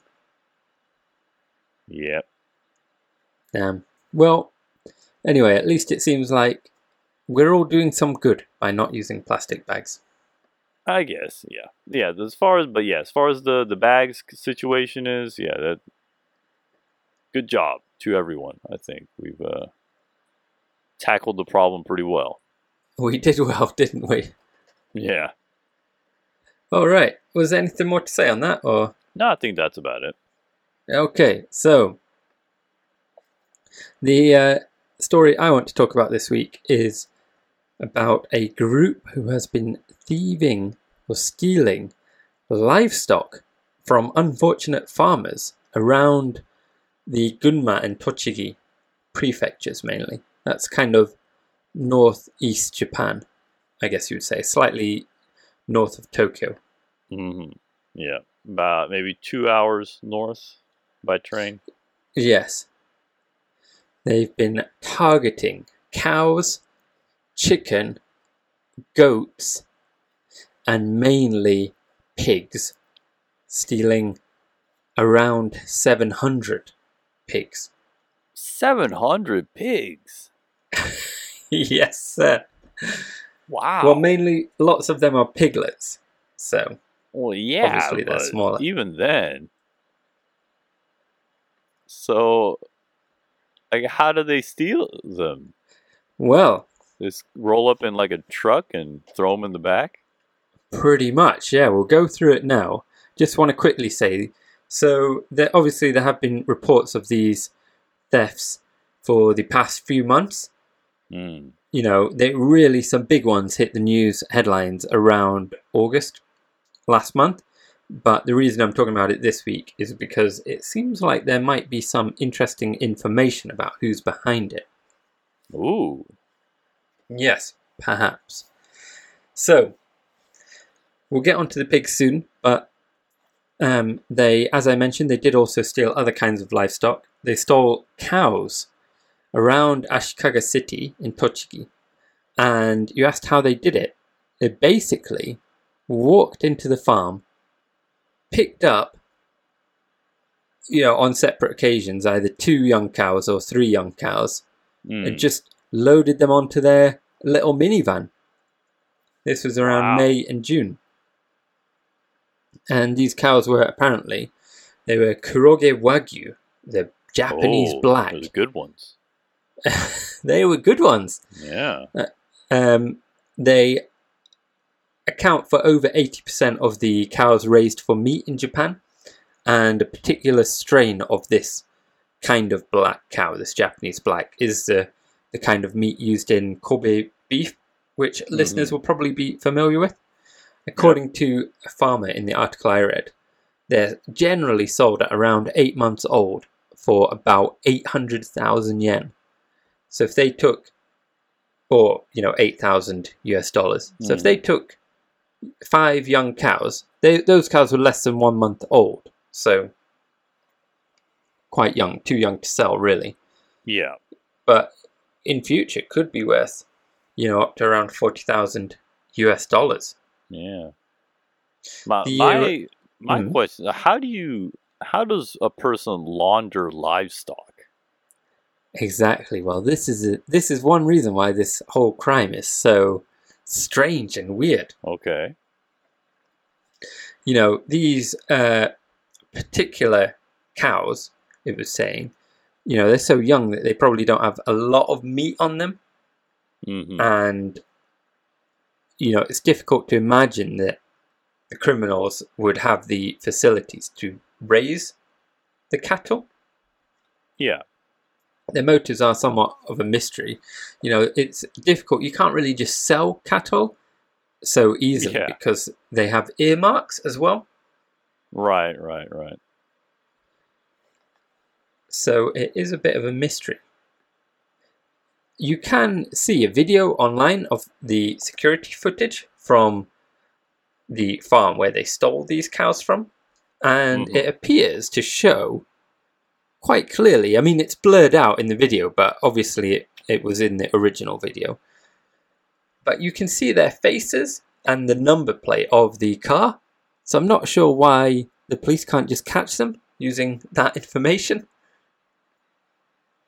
Yep. damn. Well, anyway, at least it seems like we're all doing some good by not using plastic bags. I guess, yeah, yeah. As far as, but yeah, as far as the the bags situation is, yeah, that. Good job to everyone. I think we've uh, tackled the problem pretty well. We did well, didn't we? Yeah. All right. Was there anything more to say on that, or? No, I think that's about it. Okay, so the uh, story I want to talk about this week is about a group who has been thieving or stealing livestock from unfortunate farmers around the Gunma and Tochigi prefectures mainly. That's kind of northeast Japan, I guess you would say, slightly north of Tokyo. Mm-hmm. Yeah, about maybe two hours north by train. Yes. They've been targeting cows, chicken, goats, and mainly pigs. stealing around 700 pigs. 700 pigs. yes, sir. Wow. Well, mainly lots of them are piglets. So, Well, yeah, Obviously they're smaller. even then. So, like, how do they steal them? well, Just roll up in like a truck and throw them in the back? Pretty much, yeah. We'll go through it now. Just want to quickly say so, there, obviously, there have been reports of these thefts for the past few months. Hmm. You know, they really, some big ones hit the news headlines around August last month. But the reason I'm talking about it this week is because it seems like there might be some interesting information about who's behind it. Ooh. Yes, perhaps. So, we'll get onto the pigs soon, but um, they, as I mentioned, they did also steal other kinds of livestock. They stole cows around Ashikaga City in Tochigi, and you asked how they did it. They basically walked into the farm, picked up, you know, on separate occasions, either two young cows or three young cows, Hmm. and just loaded them onto their little minivan. This was around Wow. May and June. And these cows were apparently they were Kuroge Wagyu, the Japanese Oh, black. Those good ones. they were good ones. Yeah. Um, they account for over 80% of the cows raised for meat in Japan, and a particular strain of this kind of black cow, this Japanese black, is the, the kind of meat used in Kobe beef, which listeners will probably be familiar with. According to a farmer in the article I read, they're generally sold at around eight months old for about 800,000 yen. So if they took or you know 8000 US dollars. So if Mm. they took five young cows, they, those cows were less than 1 month old. So quite young, too young to sell really. Yeah. But in future could be worth you know up to around 40,000 US dollars. Yeah. My The, my, my Mhm. question: How do you? How does a person launder livestock? Exactly. Well, this is a, this is one reason why this whole crime is so strange and weird. Okay. you know, these uh, particular cows, it was saying, you know, they're so young that they probably don't have a lot of meat on them. hmm And, you know, it's difficult to imagine that the criminals would have the facilities to raise the cattle. Yeah. Their motives are somewhat of a mystery. You know, it's difficult. You can't really just sell cattle so easily Yeah. because they have earmarks as well. Right. Right. Right. So it is a bit of a mystery. You can see a video online of the security footage from the farm where they stole these cows from, and Mhm. it appears to show quite clearly. I mean, it's blurred out in the video, but obviously it, it was in the original video. But you can see their faces and the number plate of the car, so I'm not sure why the police can't just catch them using that information.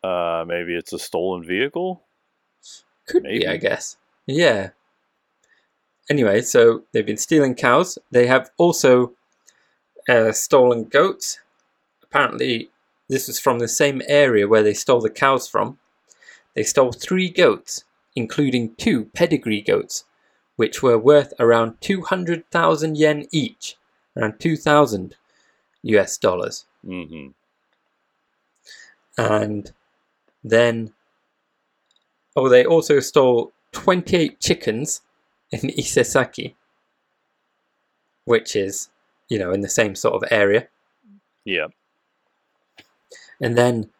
Uh, maybe it's a stolen vehicle. Could be, I guess. Yeah. Anyway, so they've been stealing cows. They have also uh, stolen goats. Apparently, this was from the same area where they stole the cows from. They stole three goats, including two pedigree goats, which were worth around 200,000 yen each, around 2,000 US dollars. hmm and then oh they also stole 28 chickens in Isesaki which is you know in the same sort of area Yeah. And then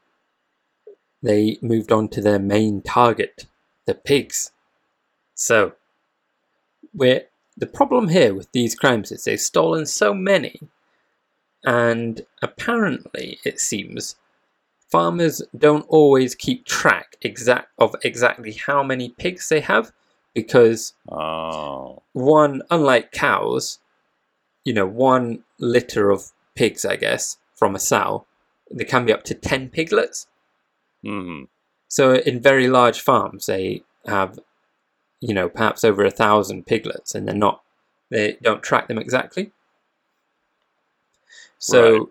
they moved on to their main target the pigs so we're the problem here with these crimes is they've stolen so many and apparently it seems farmers don't always keep track exact of exactly how many pigs they have because Oh. one unlike cows you know, one litter of pigs, I guess, from a sow, there can be up to 10 piglets. hmm So in very large farms, they have, you know, perhaps over a thousand piglets, and they're not, they don't track them exactly. So Right.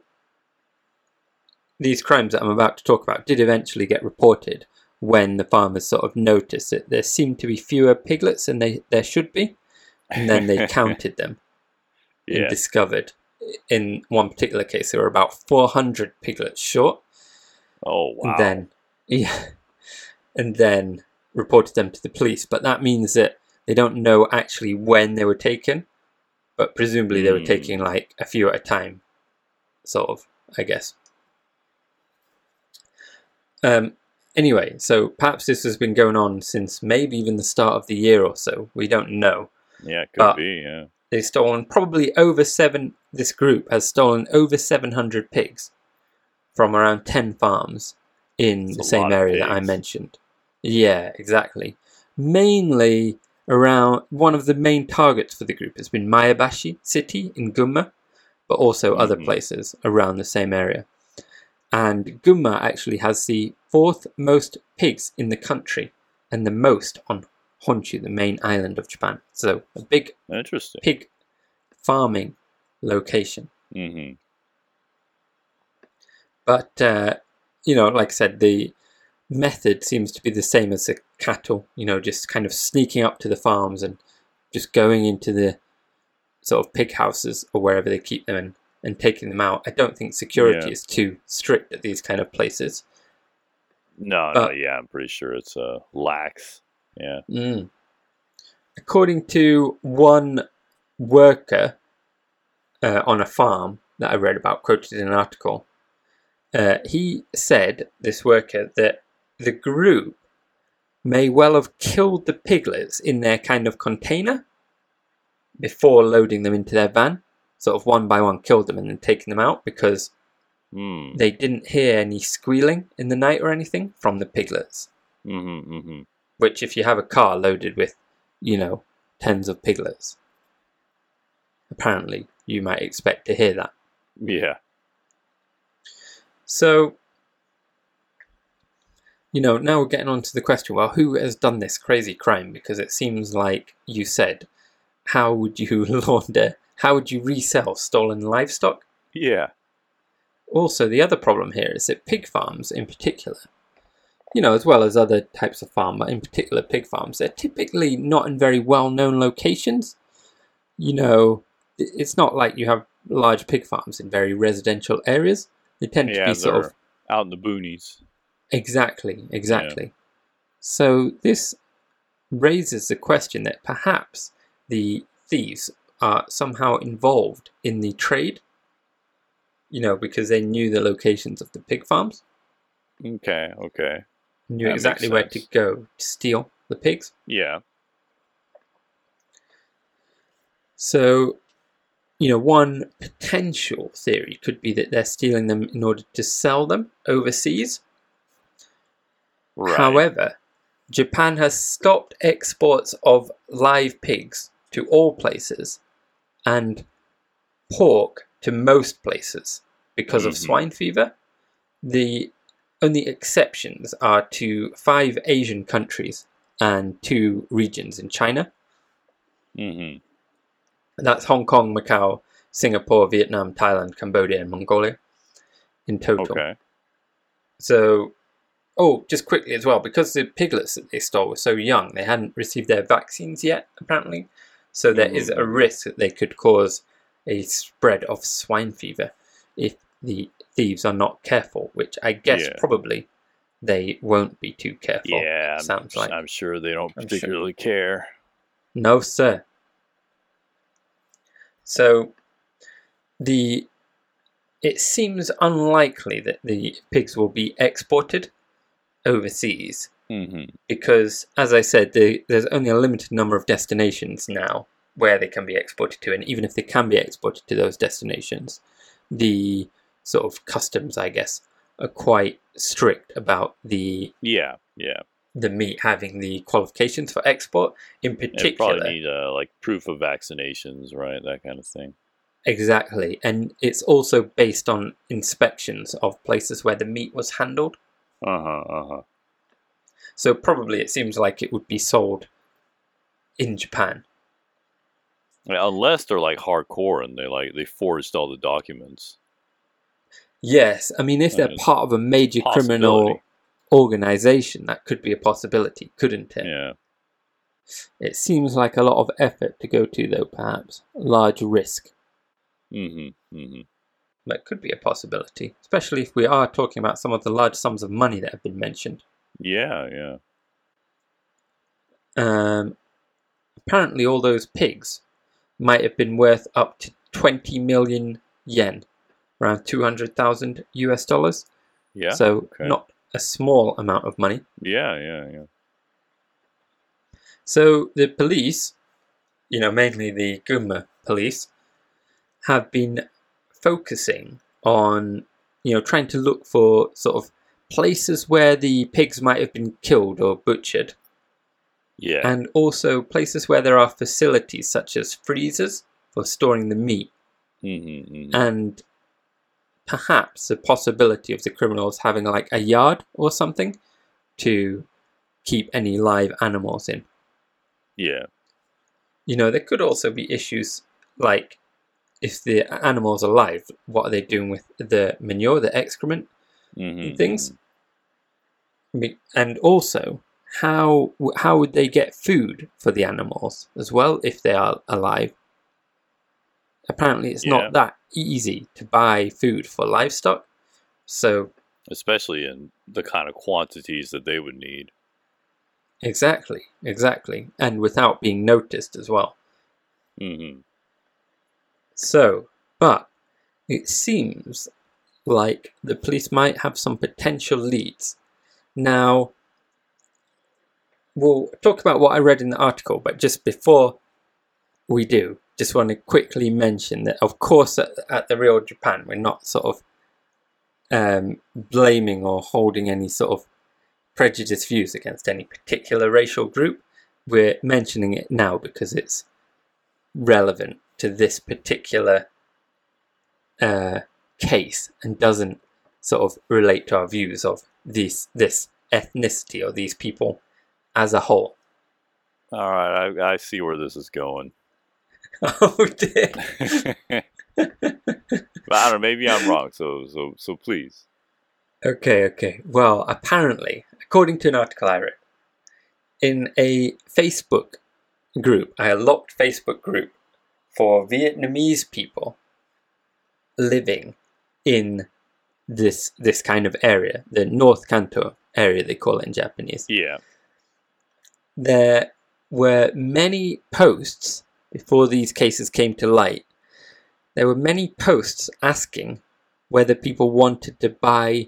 these crimes that I'm about to talk about did eventually get reported when the farmers sort of noticed that there seemed to be fewer piglets than they there should be, and then they counted them and discovered in one particular case there were about 400 piglets short Oh wow. and then yeah and then reported them to the police but that means that they don't know actually when they were taken but presumably they were Hmm. taking like a few at a time sort of i guess um anyway so perhaps this has been going on since maybe even the start of the year or so we don't know yeah, it could uh, be. Yeah. They've stolen probably over seven this group has stolen over 700 pigs from around 10 farms in That's the same area that i mentioned. Yeah exactly. Mainly around one of the main targets for the group has been Maebashi city in gunma but also other Mhm. places around the same area. And gunma actually has the fourth most pigs in the country and the most on honshu the main island of japan so a big Interesting. pig farming location. hmm But, uh, you know, like I said, the method seems to be the same as the cattle, you know, just kind of sneaking up to the farms and just going into the sort of pig houses or wherever they keep them and, and taking them out. I don't think security Yeah. is too strict at these kind of places. No, no, yeah, I'm pretty sure it's uh, lax. Yeah. Mm. According to one worker uh, on a farm that I read about, quoted in an article, uh, he said, this worker, that the group may well have killed the piglets in their kind of container before loading them into their van. Sort of one by one killed them and then taking them out because Mm. they didn't hear any squealing in the night or anything from the piglets Mm-hmm, mm-hmm. Which if you have a car loaded with, you know, tens of piglets, apparently you might expect to hear that. Yeah. So, you know, now we're getting on to the question well, who has done this crazy crime? Because it seems like you said, how would you launder, how would you resell stolen livestock? Yeah. Also, the other problem here is that pig farms, in particular, you know, as well as other types of farm, but in particular pig farms, they're typically not in very well known locations. You know, it's not like you have large pig farms in very residential areas. They tend to be sort of out in the boonies. Exactly, exactly. So this raises the question that perhaps the thieves are somehow involved in the trade. You know, because they knew the locations of the pig farms, Okay, okay. Knew That exactly where to go to steal the pigs. Yeah. So, you know, one potential theory could be that they're stealing them in order to sell them overseas. Right. However, Japan has stopped exports of live pigs to all places and pork to most places because of Mhm. swine fever. The only exceptions are to five Asian countries and two regions in China. Mm-hmm. And that's Hong Kong, Macau, Singapore, Vietnam, Thailand, Cambodia, and Mongolia in total. Okay. So, oh, just quickly as well, because the piglets that they stole were so young, they hadn't received their vaccines yet, apparently. So there is a Mhm. risk that they could cause a spread of swine fever if the thieves are not careful, which I guess Yeah. probably they won't be too careful. Yeah, I'm, sounds like. I'm sure they don't I'm sure. particularly care. No, sir. So, the it seems unlikely that the pigs will be exported overseas Mm-hmm. because, as I said, the, there's only a limited number of destinations now where they can be exported to, and even if they can be exported to those destinations, the sort of customs, I guess, are quite strict about the Yeah, yeah. the meat having the qualifications for export. In particular, probably need uh, like proof of vaccinations, right? That kind of thing. Exactly. And it's also based on inspections of places where the meat was handled. Uh huh. Uh huh. So probably it seems like it would be sold in Japan. unless they're like hardcore and they like they forged all the documents. Yes, I mean, if they're Uh, part of a major criminal organization, that could be a possibility, couldn't it? Yeah. It seems like a lot of effort to go to, though, perhaps. Large risk. Mm-hmm. Mm-hmm. That could be a possibility, especially if we are talking about some of the large sums of money that have been mentioned. Yeah. Yeah. Um, apparently, all those pigs might have been worth up to 20 million yen, around 200,000 US dollars. Yeah. so, okay. not a small amount of money. yeah. Yeah. Yeah. So, the police, you know, mainly the Gunma police, have been focusing on, you know, trying to look for sort of places where the pigs might have been killed or butchered. Yeah. and also places where there are facilities such as freezers for storing the meat, mm-hmm. mm-hmm. and perhaps the possibility of the criminals having like a yard or something to keep any live animals in. Yeah. You know, there could also be issues like if the animals are alive, what are they doing with the manure, the excrement, Mm-hmm. things? And also, how how would they get food for the animals as well if they are alive? Apparently, it's Yeah. not that easy to buy food for livestock. So Especially in the kind of quantities that they would need. exactly, exactly, and without being noticed as well. Mm-hmm. So, but it seems like the police might have some potential leads. Now, we'll talk about what I read in the article, but just before we do, just want to quickly mention that, of course, at, at the Real Japan, we're not sort of um, blaming or holding any sort of prejudiced views against any particular racial group. We're mentioning it now because it's relevant to this particular uh, case and doesn't sort of relate to our views of this this ethnicity or these people as a whole. All right. I, I see where this is going. oh dear. But I don't know. Maybe I'm wrong. So so so please. Okay, okay. Well, apparently, according to an article I read, in a Facebook group, a locked Facebook group for Vietnamese people living in this this kind of area, the North Kanto area they call it in Japanese. Yeah. There were many posts before these cases came to light. There were many posts asking whether people wanted to buy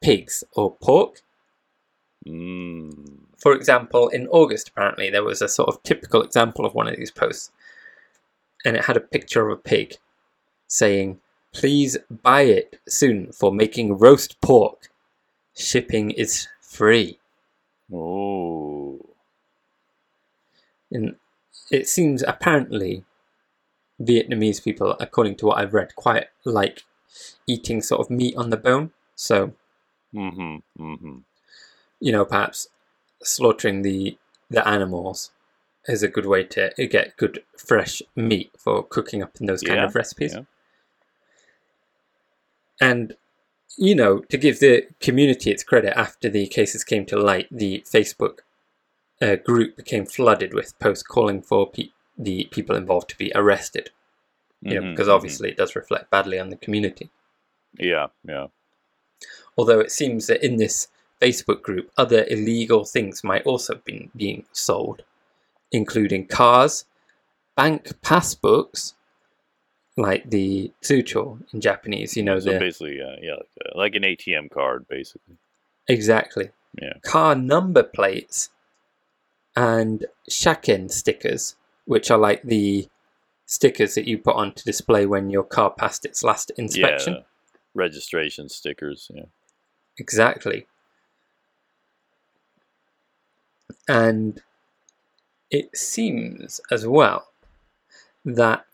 pigs or pork. Mm. For example, in August, apparently, there was a sort of typical example of one of these posts, and it had a picture of a pig saying, Please buy it soon for making roast pork. Shipping is free. Oh. And it seems apparently Vietnamese people, according to what I've read, quite like eating sort of meat on the bone. So, Mm-hmm. Mm-hmm. you know, perhaps slaughtering the the animals is a good way to get good fresh meat for cooking up in those kind Yeah, of recipes. yeah. And you know, to give the community its credit, after the cases came to light, the Facebook uh, group became flooded with posts calling for pe- the people involved to be arrested. You know, Mhm, because mhm. obviously it does reflect badly on the community. Yeah. Yeah. Although it seems that in this Facebook group, other illegal things might also have been being sold, including cars, bank passbooks, like the tsucho in Japanese. You know, So the basically, uh, yeah, like, uh, like an ATM card, basically. exactly Yeah. car number plates and Shaken stickers, which are like the stickers that you put on to display when your car passed its last inspection. Yeah. Registration stickers. Yeah. Exactly. And it seems as well that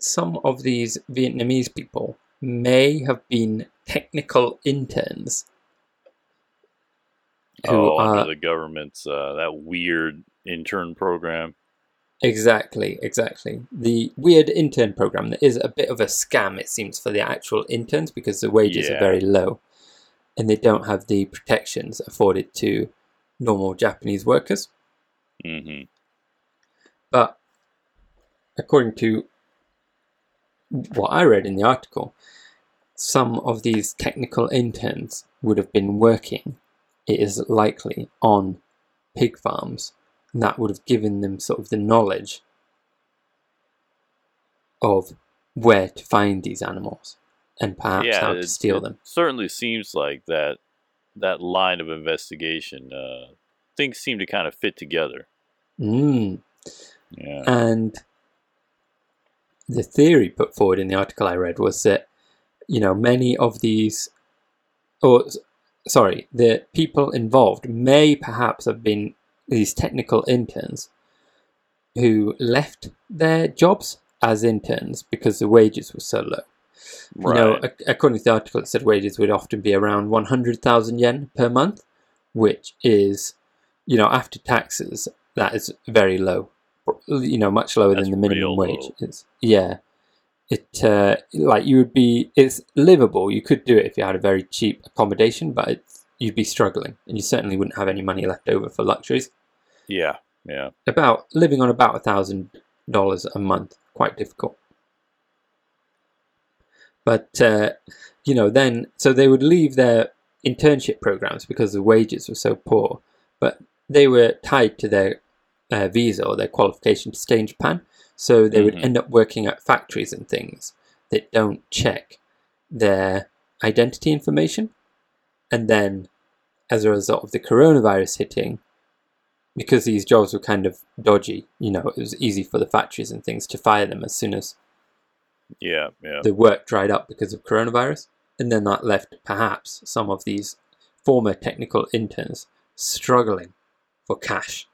some of these Vietnamese people may have been technical interns who oh, are the government's uh, that weird intern program. Exactly, exactly. The weird intern program that is a bit of a scam, it seems, for the actual interns because the wages Yeah. are very low and they don't have the protections afforded to normal Japanese workers. hmm But according to what I read in the article, some of these technical interns would have been working, it is likely, on pig farms. And that would have given them sort of the knowledge of where to find these animals and perhaps yeah, how to steal them. Certainly seems like that that line of investigation. Uh, things seem to kind of fit together. Mm. Yeah. And the theory put forward in the article I read was that, you know, many of these, or sorry, the people involved may perhaps have been these technical interns who left their jobs as interns because the wages were so low. Right. You know, according to the article, it said wages would often be around 100,000 yen per month, which is, you know, after taxes, that is very low. You know, much lower That's than the minimum wage. It's, yeah. It, uh, like, you would be, it's livable. You could do it if you had a very cheap accommodation, but you'd be struggling and you certainly wouldn't have any money left over for luxuries. yeah. Yeah. About living on about a thousand dollars a month, quite difficult. But uh, you know, then so they would leave their internship programs because the wages were so poor, but they were tied to their uh, visa or their qualification to stay in Japan. So they would Mhm. end up working at factories and things that don't check their identity information, and then as a result of the coronavirus hitting, because these jobs were kind of dodgy, you know, it was easy for the factories and things to fire them as soon as Yeah. Yeah. the work dried up because of coronavirus. And then that left perhaps some of these former technical interns struggling for cash.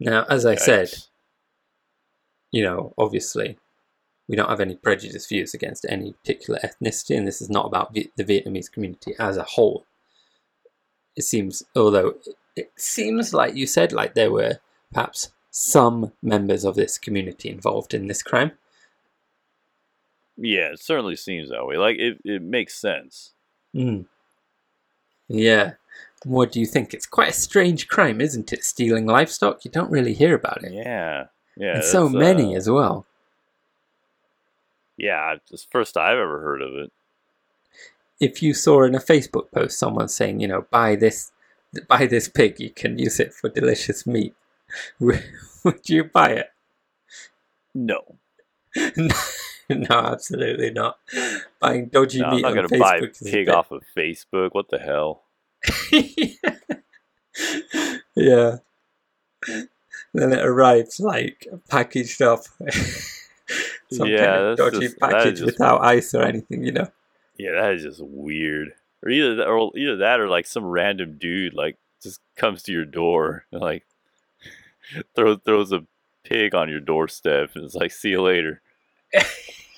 Now, as I said, you know, obviously, we don't have any prejudice views against any particular ethnicity, and this is not about the Vietnamese community as a whole. It seems, although it seems like you said, like there were perhaps some members of this community involved in this crime. Yeah, it certainly seems that way. Like it, it makes sense. Mm. Yeah. What do you think? It's quite a strange crime, isn't it? Stealing livestock. You don't really hear about it, Yeah, yeah. and so many uh, as well. Yeah, it's the first I've ever heard of it. if you saw in a Facebook post someone saying, you know, buy this, buy this pig, you can use it for delicious meat, would you buy it? No, no, absolutely not. Buying dodgy no I'm meat not on gonna Facebook buy a pig off of Facebook. What the hell? yeah. Then it arrives like packaged up. Some Yeah, kind of that's dodgy just- package without ice or anything, you know. Yeah, that is just weird. Or either that, or either that, or like some random dude like just comes to your door and like throws throws a pig on your doorstep and it's like, see you later.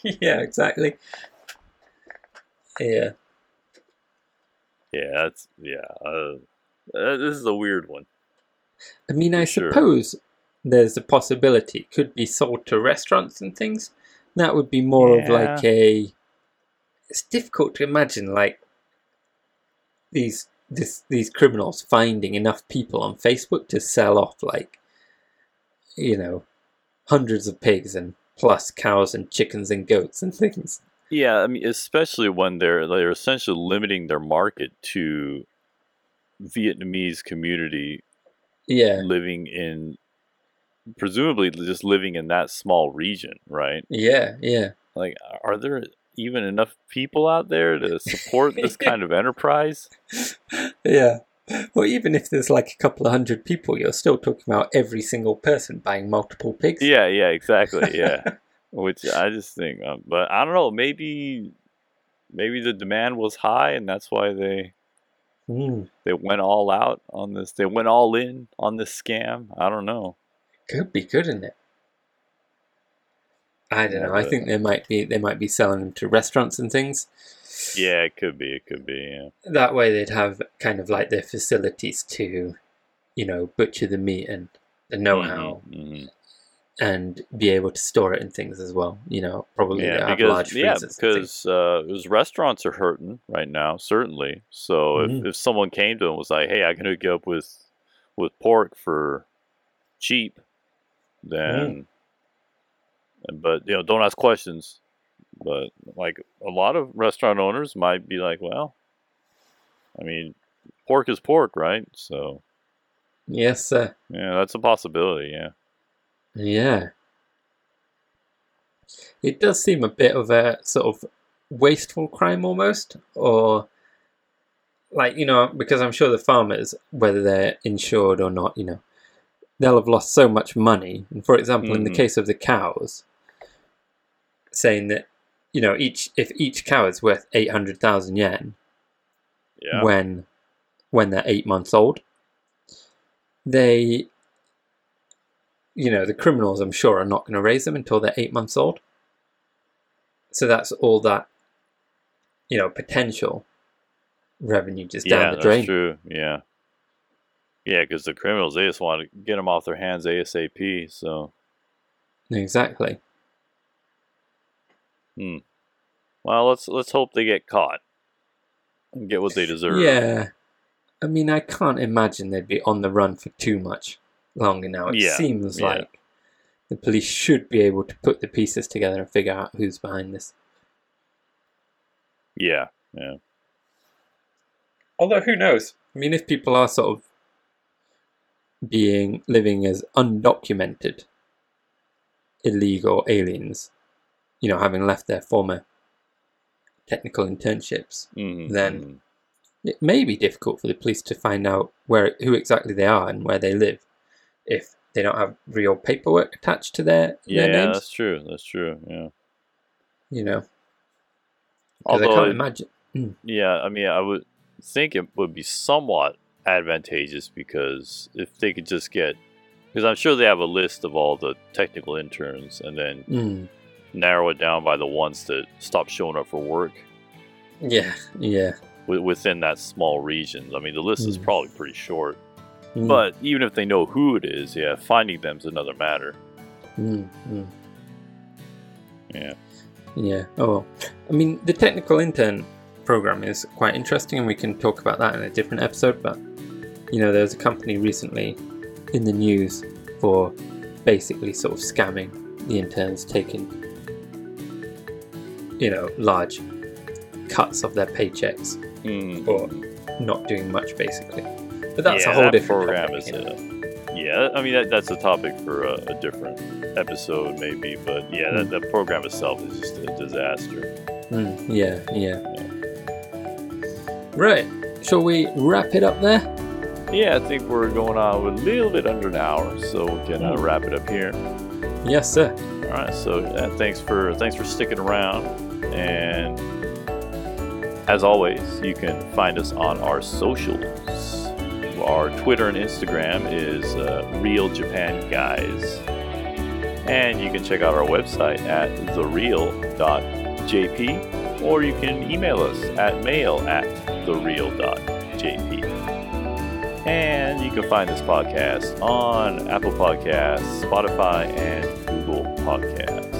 yeah, exactly. Yeah. Yeah, that's yeah. Uh, uh, this is a weird one. I mean, I sure. suppose there's a possibility it could be sold to restaurants and things. That would be more of like a. It's difficult to imagine like these this these criminals finding enough people on Facebook to sell off like you know hundreds of pigs and plus cows and chickens and goats and things. Yeah, I mean, especially when they're they're essentially limiting their market to Vietnamese community Yeah, living in presumably just living in that small region, right? yeah, yeah. Like, are there even enough people out there to support this kind of enterprise? Yeah. Well, even if there's like a couple of hundred people, you're still talking about every single person buying multiple pigs. Yeah, yeah, exactly. Yeah, which I just think, um, but I don't know. Maybe, maybe the demand was high, and that's why they Mm, they went all out on this. They went all in on this scam. I don't know. could be, couldn't it? I don't know. I think they might be they might be selling them to restaurants and things. Yeah, it could be. It could be. Yeah. That way, they'd have kind of like their facilities to, you know, butcher the meat and the know-how, Mhm, and be able to store it in things as well. You know, probably Yeah, because large yeah, because uh, those restaurants are hurting right now, certainly. So Mhm. if, if someone came to them and was like, "Hey, I can hook you up with with pork for cheap," then, but you know, don't ask questions. But like a lot of restaurant owners might be like, "Well, I mean, pork is pork, right?" So yes, sir. yeah, that's a possibility. Yeah. Yeah. It does seem a bit of a sort of wasteful crime almost, or like, you know, because I'm sure the farmers, whether they're insured or not, you know, they'll have lost so much money. And for example, in the Mhm. case of the cows, saying that, you know, each if each cow is worth 800,000 yen Yeah. when when they're eight months old, they you know, the criminals, I'm sure, are not going to raise them until they're eight months old. So that's all that, you know, potential revenue just yeah, down the that's drain. true. Yeah. Yeah, because the criminals they just want to get them off their hands ASAP. So, Exactly. Hmm. Well, let's let's hope they get caught and get what they deserve. Yeah. I mean, I can't imagine they'd be on the run for too much longer now. It Yeah, seems yeah. like the police should be able to put the pieces together and figure out who's behind this. Yeah. Yeah. Although who knows? I mean, if people are sort of being living as undocumented illegal aliens, you know, having left their former technical internships, Mhm, Then- mhm. it may be difficult for the police to find out where who exactly they are and where they live if they don't have real paperwork attached to their yeah, their names. that's true. That's true. Yeah. You know, because I Although, can't it- imagine. yeah, I mean, I would think it would be somewhat advantageous because if they could just get, because I'm sure they have a list of all the technical interns, and then Mm, narrow it down by the ones that stop showing up for work. yeah, yeah. wi- within that small region. I mean, the list is Mm. probably pretty short, Mm, but even if they know who it is, yeah, finding them's another matter. mm, mm. Yeah. Yeah. Oh. I mean, the technical intern program is quite interesting, and we can talk about that in a different episode. But you know, there was a company recently in the news for basically sort of scamming the interns, taking you know large cuts of their paychecks Mm. or not doing much, basically. But that's yeah, a whole that different program topic, is a, yeah. I mean, that, that's a topic for a, a different episode, maybe. But yeah, that, that program itself is just a disaster. Mm, yeah, yeah. Right. Shall we wrap it up there? Yeah, I think we're going on with a little bit under an hour, so we can uh, wrap it up here. Yes, sir. All right. So uh, thanks for thanks for sticking around, and as always, you can find us on our socials. Our Twitter and Instagram is uh, Real Japan Guys, and you can check out our website at thereal.jp, or you can email us at mail at thereal.jp. And you can find this podcast on Apple Podcasts, Spotify, and Google Podcasts.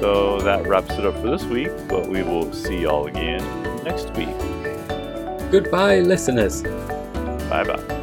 So that wraps it up for this week, but we will see y'all again next week. Goodbye, listeners. Bye bye.